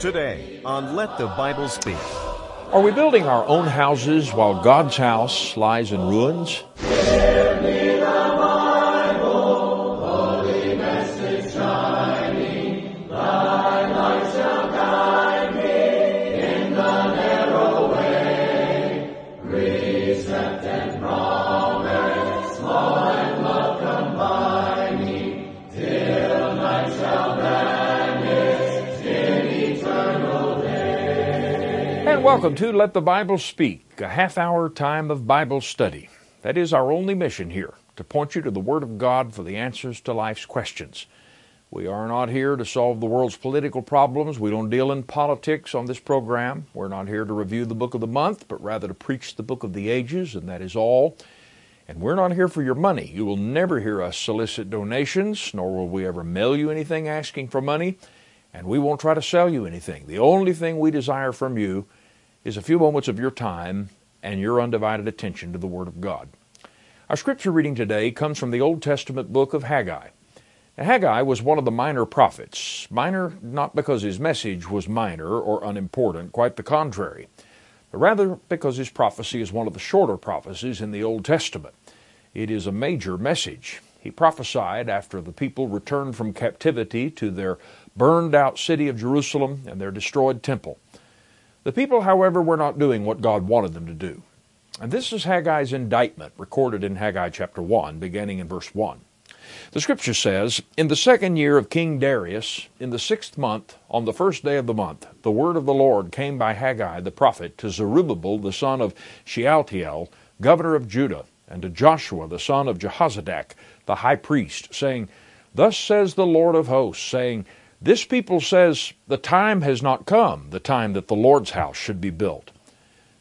Today on Let the Bible Speak. Are we building our own houses while God's house lies in ruins? Welcome to Let the Bible Speak, a half hour time of Bible study. That is our only mission here, to point you to the Word of God for the answers to life's questions. We are not here to solve the world's political problems. We don't deal in politics on this program. We're not here to review the book of the month, but rather to preach the book of the ages, and that is all. And we're not here for your money. You will never hear us solicit donations, nor will we ever mail you anything asking for money, and we won't try to sell you anything. The only thing we desire from you is a few moments of your time and your undivided attention to the Word of God. Our scripture reading today comes from the Old Testament book of Haggai. Now, Haggai was one of the minor prophets. Minor not because his message was minor or unimportant, quite the contrary, but rather because his prophecy is one of the shorter prophecies in the Old Testament. It is a major message. He prophesied after the people returned from captivity to their burned out city of Jerusalem and their destroyed temple. The people, however, were not doing what God wanted them to do. And this is Haggai's indictment, recorded in Haggai chapter 1, beginning in verse 1. The scripture says, In the second year of King Darius, in the sixth month, on the first day of the month, the word of the Lord came by Haggai the prophet to Zerubbabel the son of Shealtiel, governor of Judah, and to Joshua the son of Jehozadak, the high priest, saying, Thus says the Lord of hosts, saying, this people says, The time has not come, the time that the Lord's house should be built.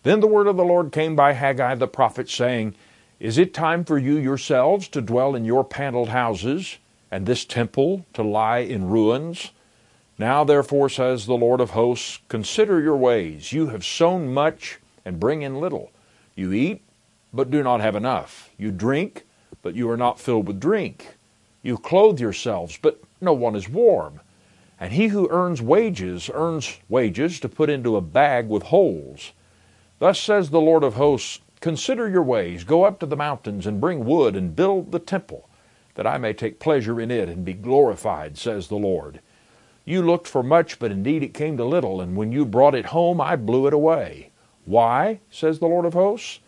Then the word of the Lord came by Haggai the prophet, saying, Is it time for you yourselves to dwell in your paneled houses, and this temple to lie in ruins? Now therefore, says the Lord of hosts, consider your ways. You have sown much and bring in little. You eat, but do not have enough. You drink, but you are not filled with drink. You clothe yourselves, but no one is warm. And he who earns wages earns wages to put into a bag with holes. Thus says the Lord of hosts Consider your ways, go up to the mountains, and bring wood, and build the temple, that I may take pleasure in it and be glorified, says the Lord. You looked for much, but indeed it came to little, and when you brought it home, I blew it away. Why, says the Lord of hosts?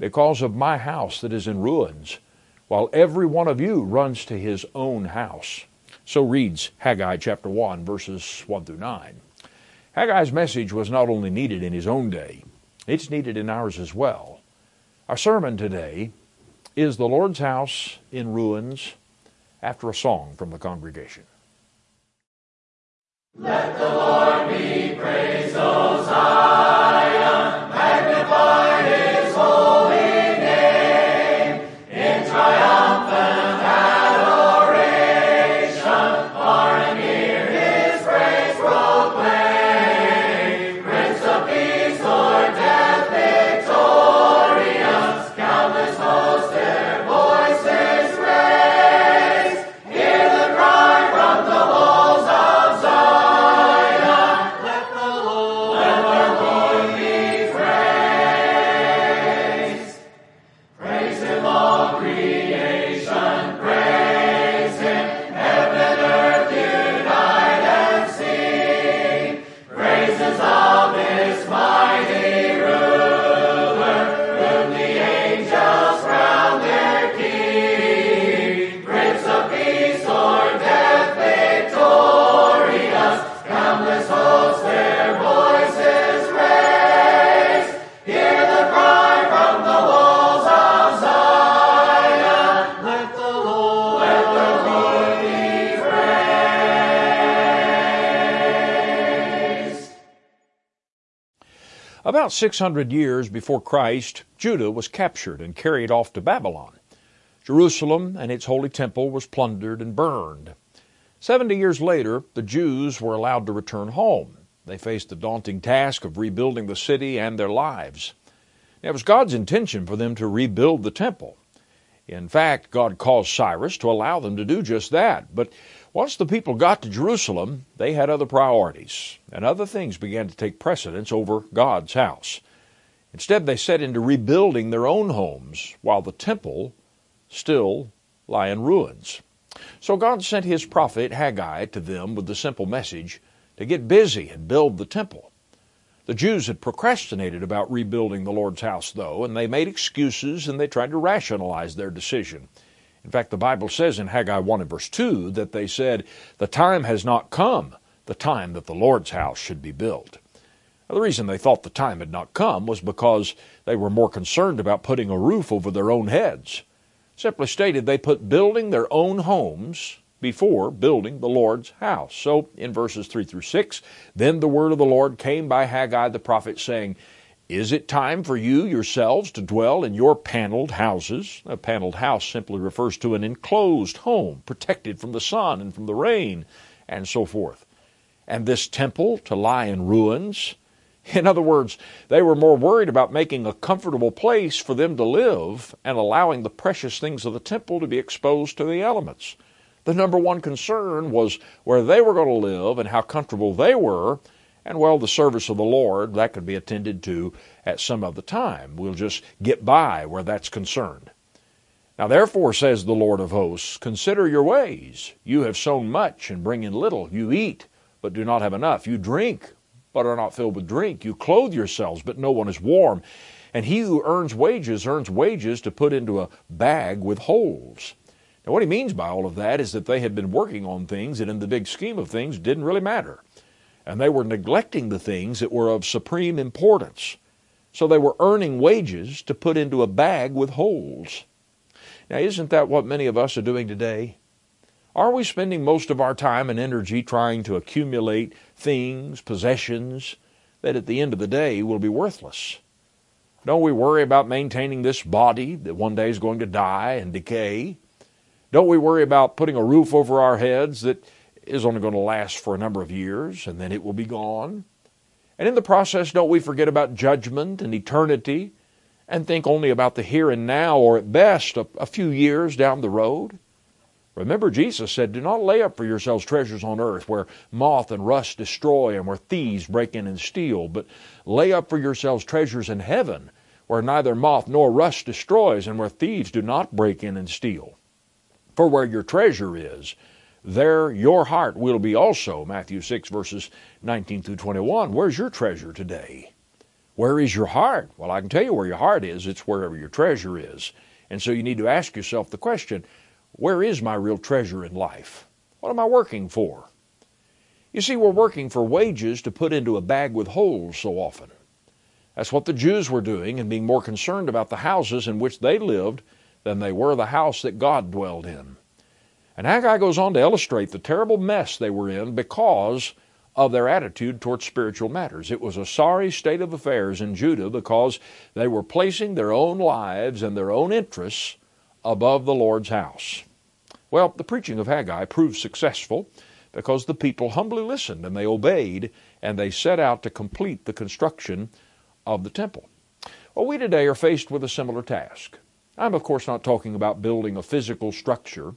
Because of my house that is in ruins, while every one of you runs to his own house. So reads Haggai chapter 1, verses 1 through 9. Haggai's message was not only needed in his own day, it's needed in ours as well. Our sermon today is The Lord's House in Ruins after a song from the congregation. Let the Lord be praised, O About 600 years before Christ, Judah was captured and carried off to Babylon. Jerusalem and its holy temple was plundered and burned. Seventy years later, the Jews were allowed to return home. They faced the daunting task of rebuilding the city and their lives. It was God's intention for them to rebuild the temple. In fact, God caused Cyrus to allow them to do just that. But Once the people got to Jerusalem, they had other priorities, and other things began to take precedence over God's house. Instead, they set into rebuilding their own homes, while the temple still lie in ruins. So God sent his prophet Haggai to them with the simple message to get busy and build the temple. The Jews had procrastinated about rebuilding the Lord's house, though, and they made excuses and they tried to rationalize their decision. In fact, the Bible says in Haggai 1 and verse 2 that they said, The time has not come, the time that the Lord's house should be built. Now, the reason they thought the time had not come was because they were more concerned about putting a roof over their own heads. Simply stated, they put building their own homes before building the Lord's house. So in verses 3 through 6, then the word of the Lord came by Haggai the prophet, saying, is it time for you yourselves to dwell in your paneled houses? A paneled house simply refers to an enclosed home, protected from the sun and from the rain, and so forth. And this temple to lie in ruins? In other words, they were more worried about making a comfortable place for them to live and allowing the precious things of the temple to be exposed to the elements. The number one concern was where they were going to live and how comfortable they were and well, the service of the Lord, that could be attended to at some other time. We'll just get by where that's concerned. Now therefore, says the Lord of hosts, consider your ways. You have sown much and bring in little. You eat, but do not have enough. You drink, but are not filled with drink. You clothe yourselves, but no one is warm. And he who earns wages earns wages to put into a bag with holes. Now, what he means by all of that is that they had been working on things that, in the big scheme of things, didn't really matter and they were neglecting the things that were of supreme importance. So they were earning wages to put into a bag with holes. Now, isn't that what many of us are doing today? Are we spending most of our time and energy trying to accumulate things, possessions, that at the end of the day will be worthless? Don't we worry about maintaining this body that one day is going to die and decay? Don't we worry about putting a roof over our heads that is only going to last for a number of years and then it will be gone. And in the process, don't we forget about judgment and eternity and think only about the here and now or at best a, a few years down the road? Remember, Jesus said, Do not lay up for yourselves treasures on earth where moth and rust destroy and where thieves break in and steal, but lay up for yourselves treasures in heaven where neither moth nor rust destroys and where thieves do not break in and steal. For where your treasure is, there your heart will be also. Matthew 6, verses 19 through 21. Where's your treasure today? Where is your heart? Well, I can tell you where your heart is. It's wherever your treasure is. And so you need to ask yourself the question where is my real treasure in life? What am I working for? You see, we're working for wages to put into a bag with holes so often. That's what the Jews were doing and being more concerned about the houses in which they lived than they were the house that God dwelled in. And Haggai goes on to illustrate the terrible mess they were in because of their attitude toward spiritual matters. It was a sorry state of affairs in Judah because they were placing their own lives and their own interests above the Lord's house. Well, the preaching of Haggai proved successful because the people humbly listened and they obeyed and they set out to complete the construction of the temple. Well, we today are faced with a similar task. I'm, of course, not talking about building a physical structure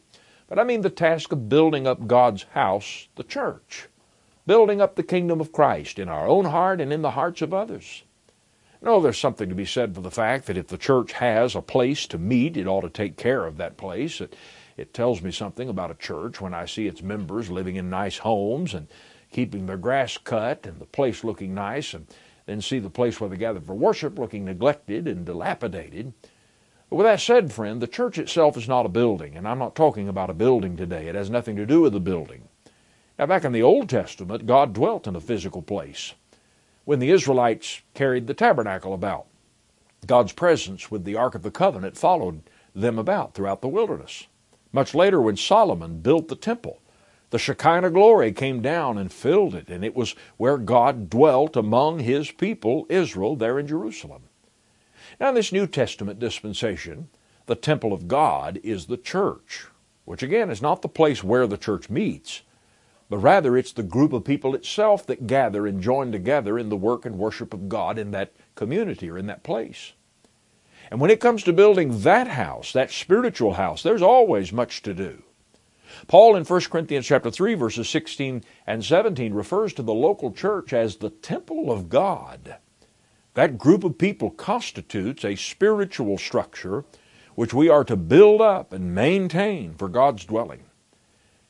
but I mean the task of building up God's house, the church, building up the kingdom of Christ in our own heart and in the hearts of others. No, there's something to be said for the fact that if the church has a place to meet, it ought to take care of that place. It, it tells me something about a church when I see its members living in nice homes and keeping their grass cut and the place looking nice, and then see the place where they gather for worship looking neglected and dilapidated. With that said, friend, the church itself is not a building, and I'm not talking about a building today. It has nothing to do with the building. Now, back in the Old Testament, God dwelt in a physical place. When the Israelites carried the tabernacle about, God's presence with the Ark of the Covenant followed them about throughout the wilderness. Much later, when Solomon built the temple, the Shekinah glory came down and filled it, and it was where God dwelt among his people, Israel, there in Jerusalem. Now, in this New Testament dispensation, the temple of God is the church, which again is not the place where the church meets, but rather it's the group of people itself that gather and join together in the work and worship of God in that community or in that place. And when it comes to building that house, that spiritual house, there's always much to do. Paul in 1 Corinthians chapter 3 verses 16 and 17 refers to the local church as the temple of God. That group of people constitutes a spiritual structure which we are to build up and maintain for God's dwelling.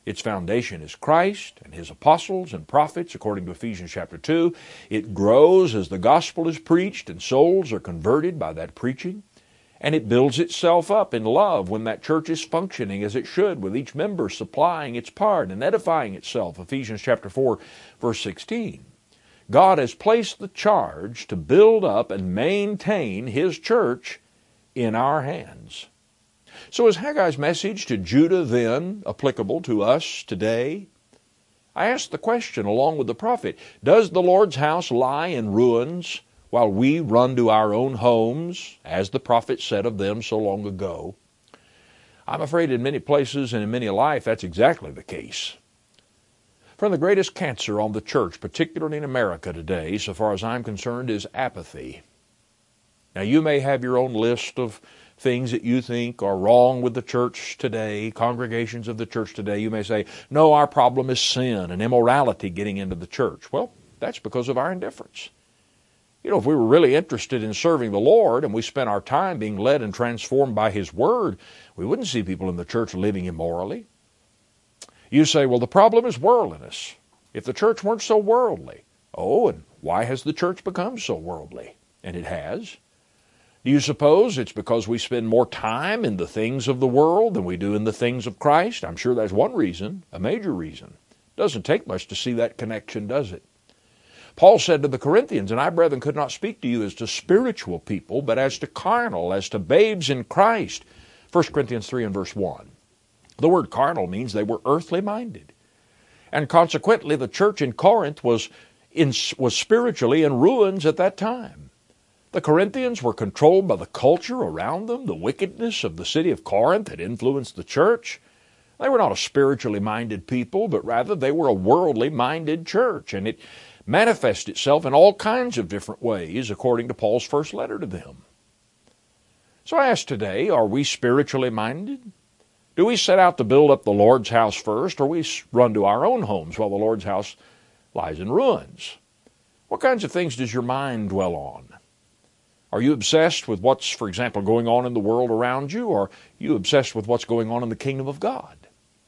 Its foundation is Christ and His apostles and prophets, according to Ephesians chapter 2. It grows as the gospel is preached and souls are converted by that preaching. And it builds itself up in love when that church is functioning as it should, with each member supplying its part and edifying itself. Ephesians chapter 4, verse 16. God has placed the charge to build up and maintain His church in our hands. So is Haggai's message to Judah then applicable to us today? I ask the question along with the prophet Does the Lord's house lie in ruins while we run to our own homes, as the prophet said of them so long ago? I'm afraid in many places and in many life that's exactly the case. From the greatest cancer on the church, particularly in America today, so far as I'm concerned, is apathy. Now, you may have your own list of things that you think are wrong with the church today, congregations of the church today. You may say, no, our problem is sin and immorality getting into the church. Well, that's because of our indifference. You know, if we were really interested in serving the Lord and we spent our time being led and transformed by His Word, we wouldn't see people in the church living immorally. You say, well, the problem is worldliness. If the church weren't so worldly, oh, and why has the church become so worldly? And it has. Do you suppose it's because we spend more time in the things of the world than we do in the things of Christ? I'm sure that's one reason, a major reason. Doesn't take much to see that connection, does it? Paul said to the Corinthians, And I, brethren, could not speak to you as to spiritual people, but as to carnal, as to babes in Christ. 1 Corinthians 3 and verse 1. The word carnal means they were earthly minded. And consequently, the church in Corinth was, in, was spiritually in ruins at that time. The Corinthians were controlled by the culture around them. The wickedness of the city of Corinth had influenced the church. They were not a spiritually minded people, but rather they were a worldly minded church, and it manifested itself in all kinds of different ways according to Paul's first letter to them. So I ask today, are we spiritually minded? Do we set out to build up the Lord's house first, or we run to our own homes while the Lord's house lies in ruins? What kinds of things does your mind dwell on? Are you obsessed with what's, for example, going on in the world around you, or are you obsessed with what's going on in the kingdom of God?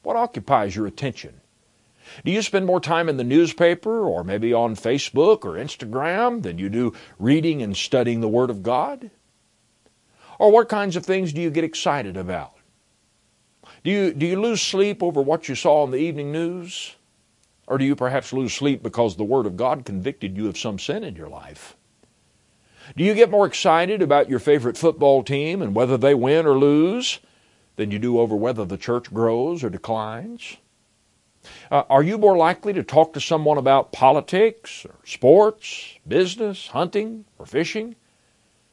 What occupies your attention? Do you spend more time in the newspaper or maybe on Facebook or Instagram than you do reading and studying the Word of God? Or what kinds of things do you get excited about? Do you, do you lose sleep over what you saw in the evening news? Or do you perhaps lose sleep because the Word of God convicted you of some sin in your life? Do you get more excited about your favorite football team and whether they win or lose than you do over whether the church grows or declines? Uh, are you more likely to talk to someone about politics or sports, business, hunting, or fishing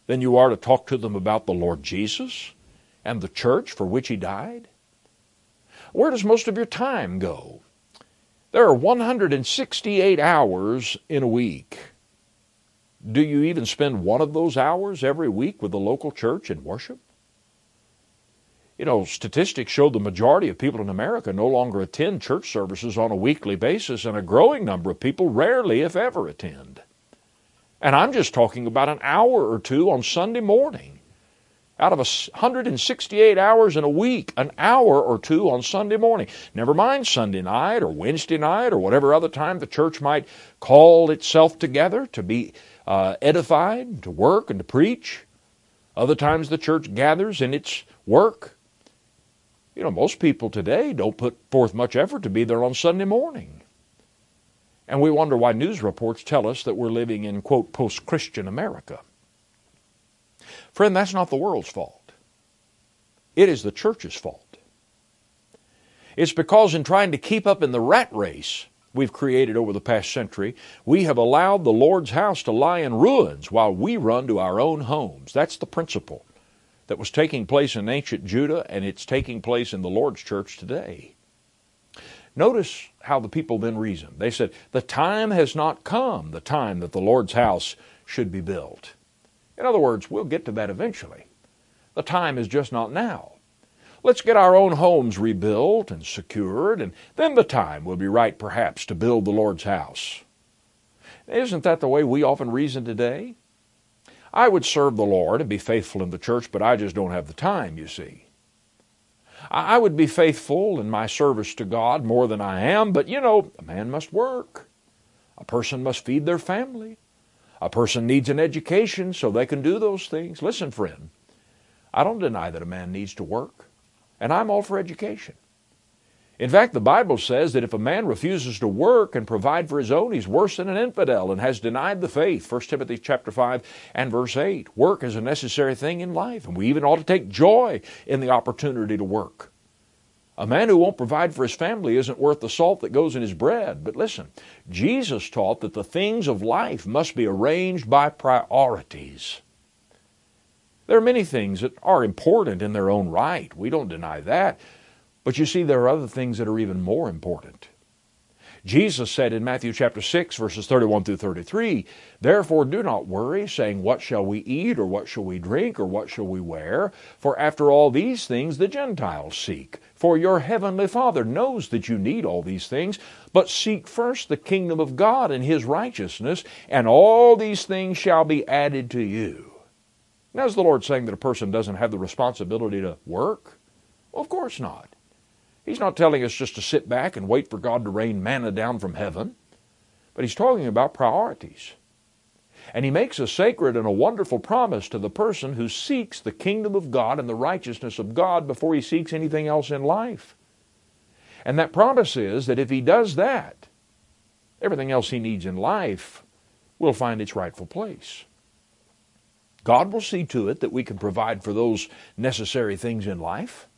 than you are to talk to them about the Lord Jesus and the church for which He died? Where does most of your time go? There are 168 hours in a week. Do you even spend one of those hours every week with the local church in worship? You know, statistics show the majority of people in America no longer attend church services on a weekly basis, and a growing number of people rarely, if ever, attend. And I'm just talking about an hour or two on Sunday morning. Out of 168 hours in a week, an hour or two on Sunday morning. Never mind Sunday night or Wednesday night or whatever other time the church might call itself together to be uh, edified, to work, and to preach. Other times the church gathers in its work. You know, most people today don't put forth much effort to be there on Sunday morning. And we wonder why news reports tell us that we're living in, quote, post Christian America. Friend, that's not the world's fault. It is the church's fault. It's because in trying to keep up in the rat race, we've created over the past century, we have allowed the Lord's house to lie in ruins while we run to our own homes. That's the principle that was taking place in ancient Judah, and it's taking place in the Lord's church today. Notice how the people then reasoned. They said, The time has not come, the time that the Lord's house should be built. In other words, we'll get to that eventually. The time is just not now. Let's get our own homes rebuilt and secured, and then the time will be right perhaps to build the Lord's house. Isn't that the way we often reason today? I would serve the Lord and be faithful in the church, but I just don't have the time, you see. I would be faithful in my service to God more than I am, but you know, a man must work. A person must feed their family. A person needs an education so they can do those things. Listen, friend, I don't deny that a man needs to work, and I'm all for education. In fact, the Bible says that if a man refuses to work and provide for his own, he's worse than an infidel and has denied the faith. 1 Timothy chapter 5 and verse 8. Work is a necessary thing in life, and we even ought to take joy in the opportunity to work. A man who won't provide for his family isn't worth the salt that goes in his bread. But listen, Jesus taught that the things of life must be arranged by priorities. There are many things that are important in their own right. We don't deny that. But you see, there are other things that are even more important. Jesus said in Matthew chapter 6, verses 31 through 33, Therefore do not worry, saying, What shall we eat, or what shall we drink, or what shall we wear? For after all these things the Gentiles seek. For your heavenly Father knows that you need all these things. But seek first the kingdom of God and his righteousness, and all these things shall be added to you. Now, is the Lord saying that a person doesn't have the responsibility to work? Well, of course not. He's not telling us just to sit back and wait for God to rain manna down from heaven, but he's talking about priorities. And he makes a sacred and a wonderful promise to the person who seeks the kingdom of God and the righteousness of God before he seeks anything else in life. And that promise is that if he does that, everything else he needs in life will find its rightful place. God will see to it that we can provide for those necessary things in life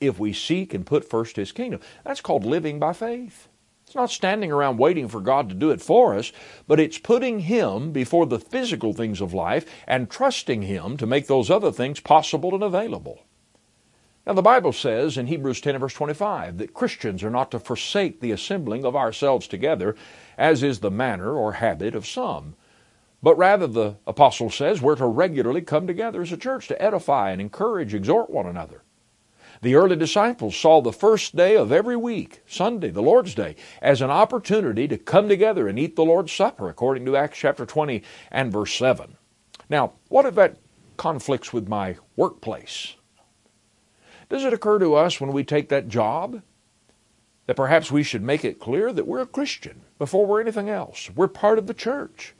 if we seek and put first His kingdom. That's called living by faith. It's not standing around waiting for God to do it for us, but it's putting Him before the physical things of life and trusting Him to make those other things possible and available. Now, the Bible says in Hebrews 10 verse 25 that Christians are not to forsake the assembling of ourselves together, as is the manner or habit of some. But rather, the apostle says, we're to regularly come together as a church to edify and encourage, exhort one another. The early disciples saw the first day of every week, Sunday, the Lord's Day, as an opportunity to come together and eat the Lord's Supper, according to Acts chapter 20 and verse 7. Now, what if that conflicts with my workplace? Does it occur to us when we take that job that perhaps we should make it clear that we're a Christian before we're anything else? We're part of the church.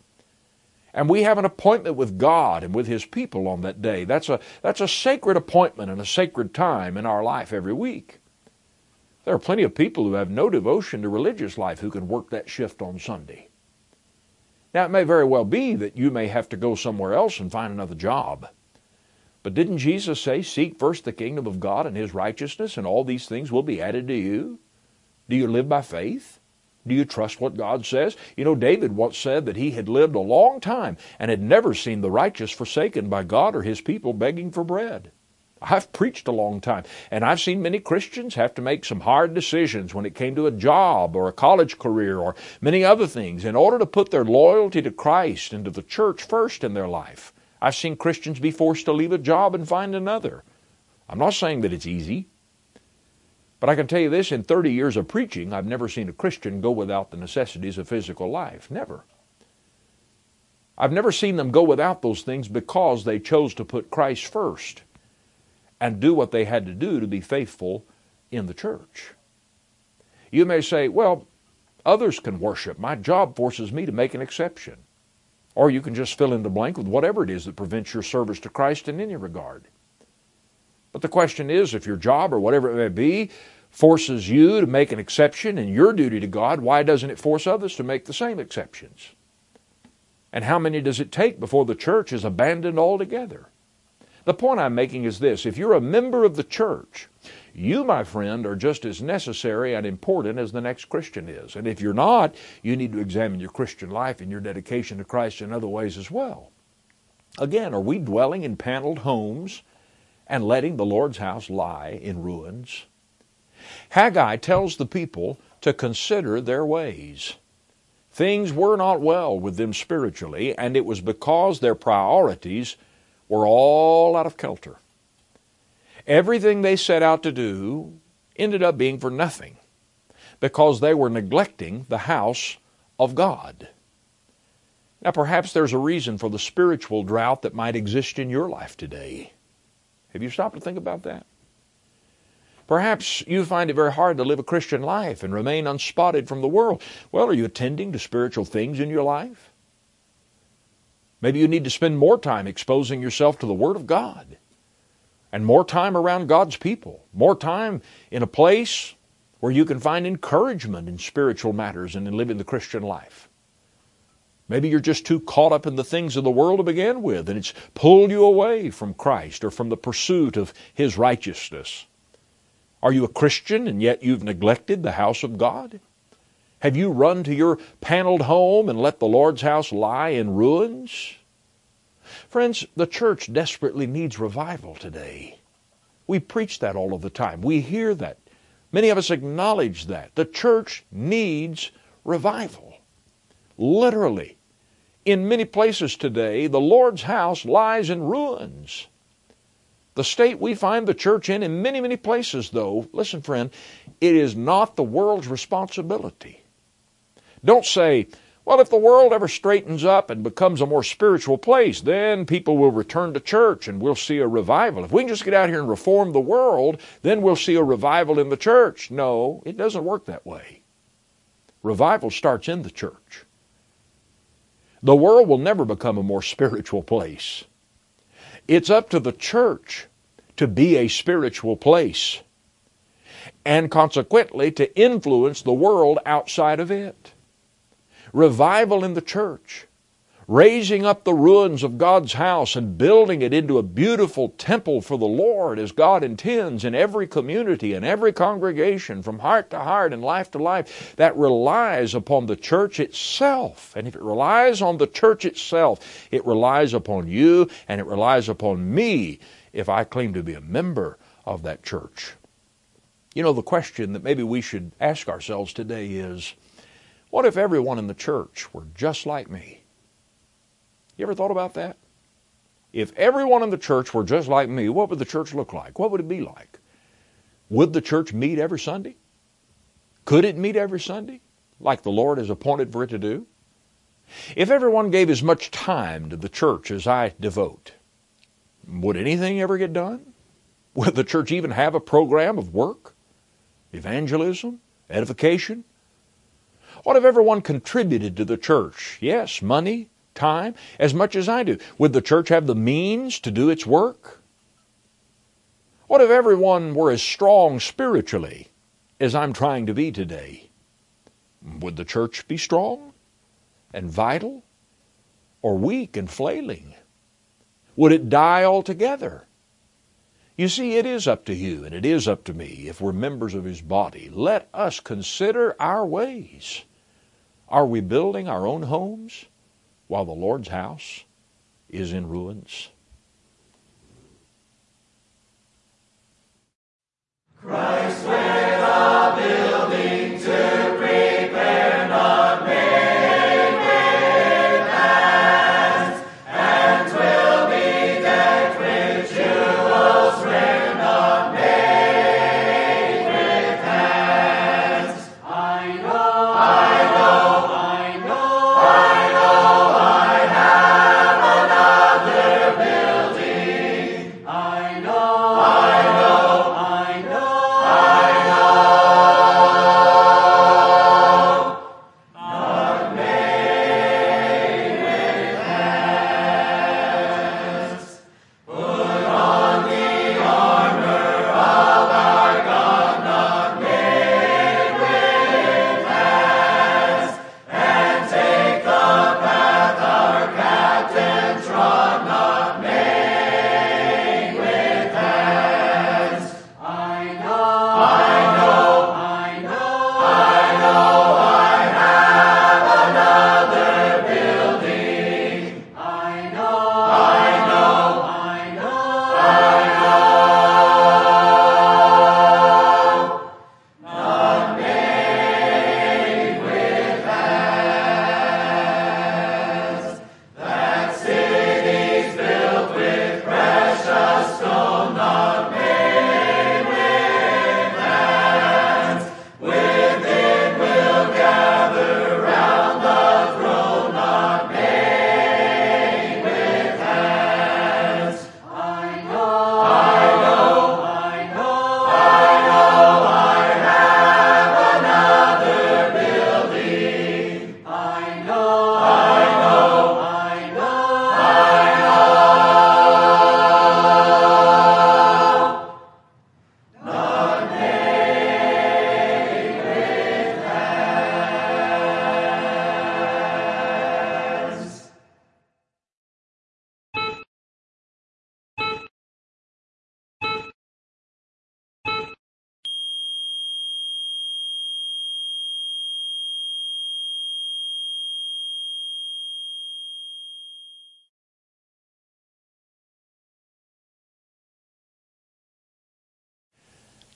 And we have an appointment with God and with His people on that day. That's a, that's a sacred appointment and a sacred time in our life every week. There are plenty of people who have no devotion to religious life who can work that shift on Sunday. Now, it may very well be that you may have to go somewhere else and find another job. But didn't Jesus say, Seek first the kingdom of God and His righteousness, and all these things will be added to you? Do you live by faith? Do you trust what God says? You know, David once said that he had lived a long time and had never seen the righteous forsaken by God or his people begging for bread. I've preached a long time, and I've seen many Christians have to make some hard decisions when it came to a job or a college career or many other things in order to put their loyalty to Christ and to the church first in their life. I've seen Christians be forced to leave a job and find another. I'm not saying that it's easy. But I can tell you this in 30 years of preaching, I've never seen a Christian go without the necessities of physical life. Never. I've never seen them go without those things because they chose to put Christ first and do what they had to do to be faithful in the church. You may say, well, others can worship. My job forces me to make an exception. Or you can just fill in the blank with whatever it is that prevents your service to Christ in any regard. But the question is if your job or whatever it may be forces you to make an exception in your duty to God, why doesn't it force others to make the same exceptions? And how many does it take before the church is abandoned altogether? The point I'm making is this if you're a member of the church, you, my friend, are just as necessary and important as the next Christian is. And if you're not, you need to examine your Christian life and your dedication to Christ in other ways as well. Again, are we dwelling in paneled homes and letting the Lord's house lie in ruins. Haggai tells the people to consider their ways. Things were not well with them spiritually, and it was because their priorities were all out of kilter. Everything they set out to do ended up being for nothing because they were neglecting the house of God. Now, perhaps there's a reason for the spiritual drought that might exist in your life today. Have you stopped to think about that? Perhaps you find it very hard to live a Christian life and remain unspotted from the world. Well, are you attending to spiritual things in your life? Maybe you need to spend more time exposing yourself to the Word of God and more time around God's people, more time in a place where you can find encouragement in spiritual matters and in living the Christian life. Maybe you're just too caught up in the things of the world to begin with, and it's pulled you away from Christ or from the pursuit of His righteousness. Are you a Christian and yet you've neglected the house of God? Have you run to your paneled home and let the Lord's house lie in ruins? Friends, the church desperately needs revival today. We preach that all of the time. We hear that. Many of us acknowledge that. The church needs revival. Literally. In many places today, the Lord's house lies in ruins. The state we find the church in, in many, many places, though, listen, friend, it is not the world's responsibility. Don't say, well, if the world ever straightens up and becomes a more spiritual place, then people will return to church and we'll see a revival. If we can just get out here and reform the world, then we'll see a revival in the church. No, it doesn't work that way. Revival starts in the church. The world will never become a more spiritual place. It's up to the church to be a spiritual place and consequently to influence the world outside of it. Revival in the church raising up the ruins of God's house and building it into a beautiful temple for the Lord as God intends in every community and every congregation from heart to heart and life to life that relies upon the church itself. And if it relies on the church itself, it relies upon you and it relies upon me if I claim to be a member of that church. You know, the question that maybe we should ask ourselves today is what if everyone in the church were just like me? You ever thought about that? If everyone in the church were just like me, what would the church look like? What would it be like? Would the church meet every Sunday? Could it meet every Sunday like the Lord has appointed for it to do? If everyone gave as much time to the church as I devote, would anything ever get done? Would the church even have a program of work, evangelism, edification? What if everyone contributed to the church? Yes, money, time as much as I do? Would the church have the means to do its work? What if everyone were as strong spiritually as I'm trying to be today? Would the church be strong and vital or weak and flailing? Would it die altogether? You see, it is up to you and it is up to me if we're members of His body. Let us consider our ways. Are we building our own homes? While the Lord's house is in ruins? Christ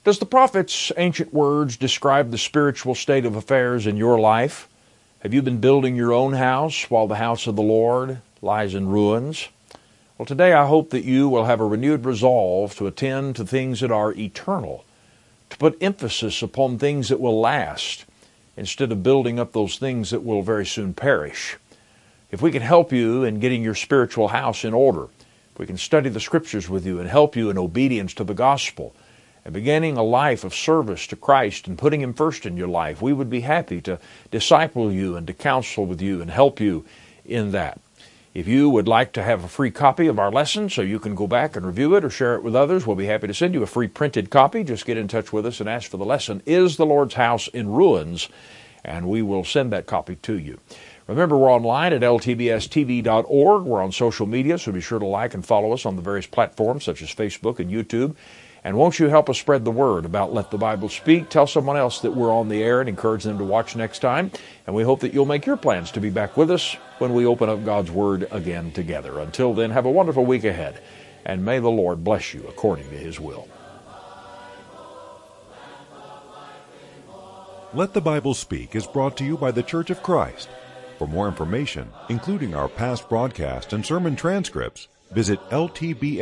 Does the prophet's ancient words describe the spiritual state of affairs in your life? Have you been building your own house while the house of the Lord lies in ruins? Well, today I hope that you will have a renewed resolve to attend to things that are eternal, to put emphasis upon things that will last, instead of building up those things that will very soon perish. If we can help you in getting your spiritual house in order, if we can study the Scriptures with you and help you in obedience to the gospel, and beginning a life of service to Christ and putting Him first in your life, we would be happy to disciple you and to counsel with you and help you in that. If you would like to have a free copy of our lesson so you can go back and review it or share it with others, we'll be happy to send you a free printed copy. Just get in touch with us and ask for the lesson, Is the Lord's House in Ruins? And we will send that copy to you. Remember, we're online at ltbstv.org. We're on social media, so be sure to like and follow us on the various platforms such as Facebook and YouTube. And won't you help us spread the word about Let the Bible Speak? Tell someone else that we're on the air and encourage them to watch next time. And we hope that you'll make your plans to be back with us when we open up God's Word again together. Until then, have a wonderful week ahead, and may the Lord bless you according to His will. Let the Bible Speak is brought to you by the Church of Christ. For more information, including our past broadcast and sermon transcripts, visit ltbstv.org.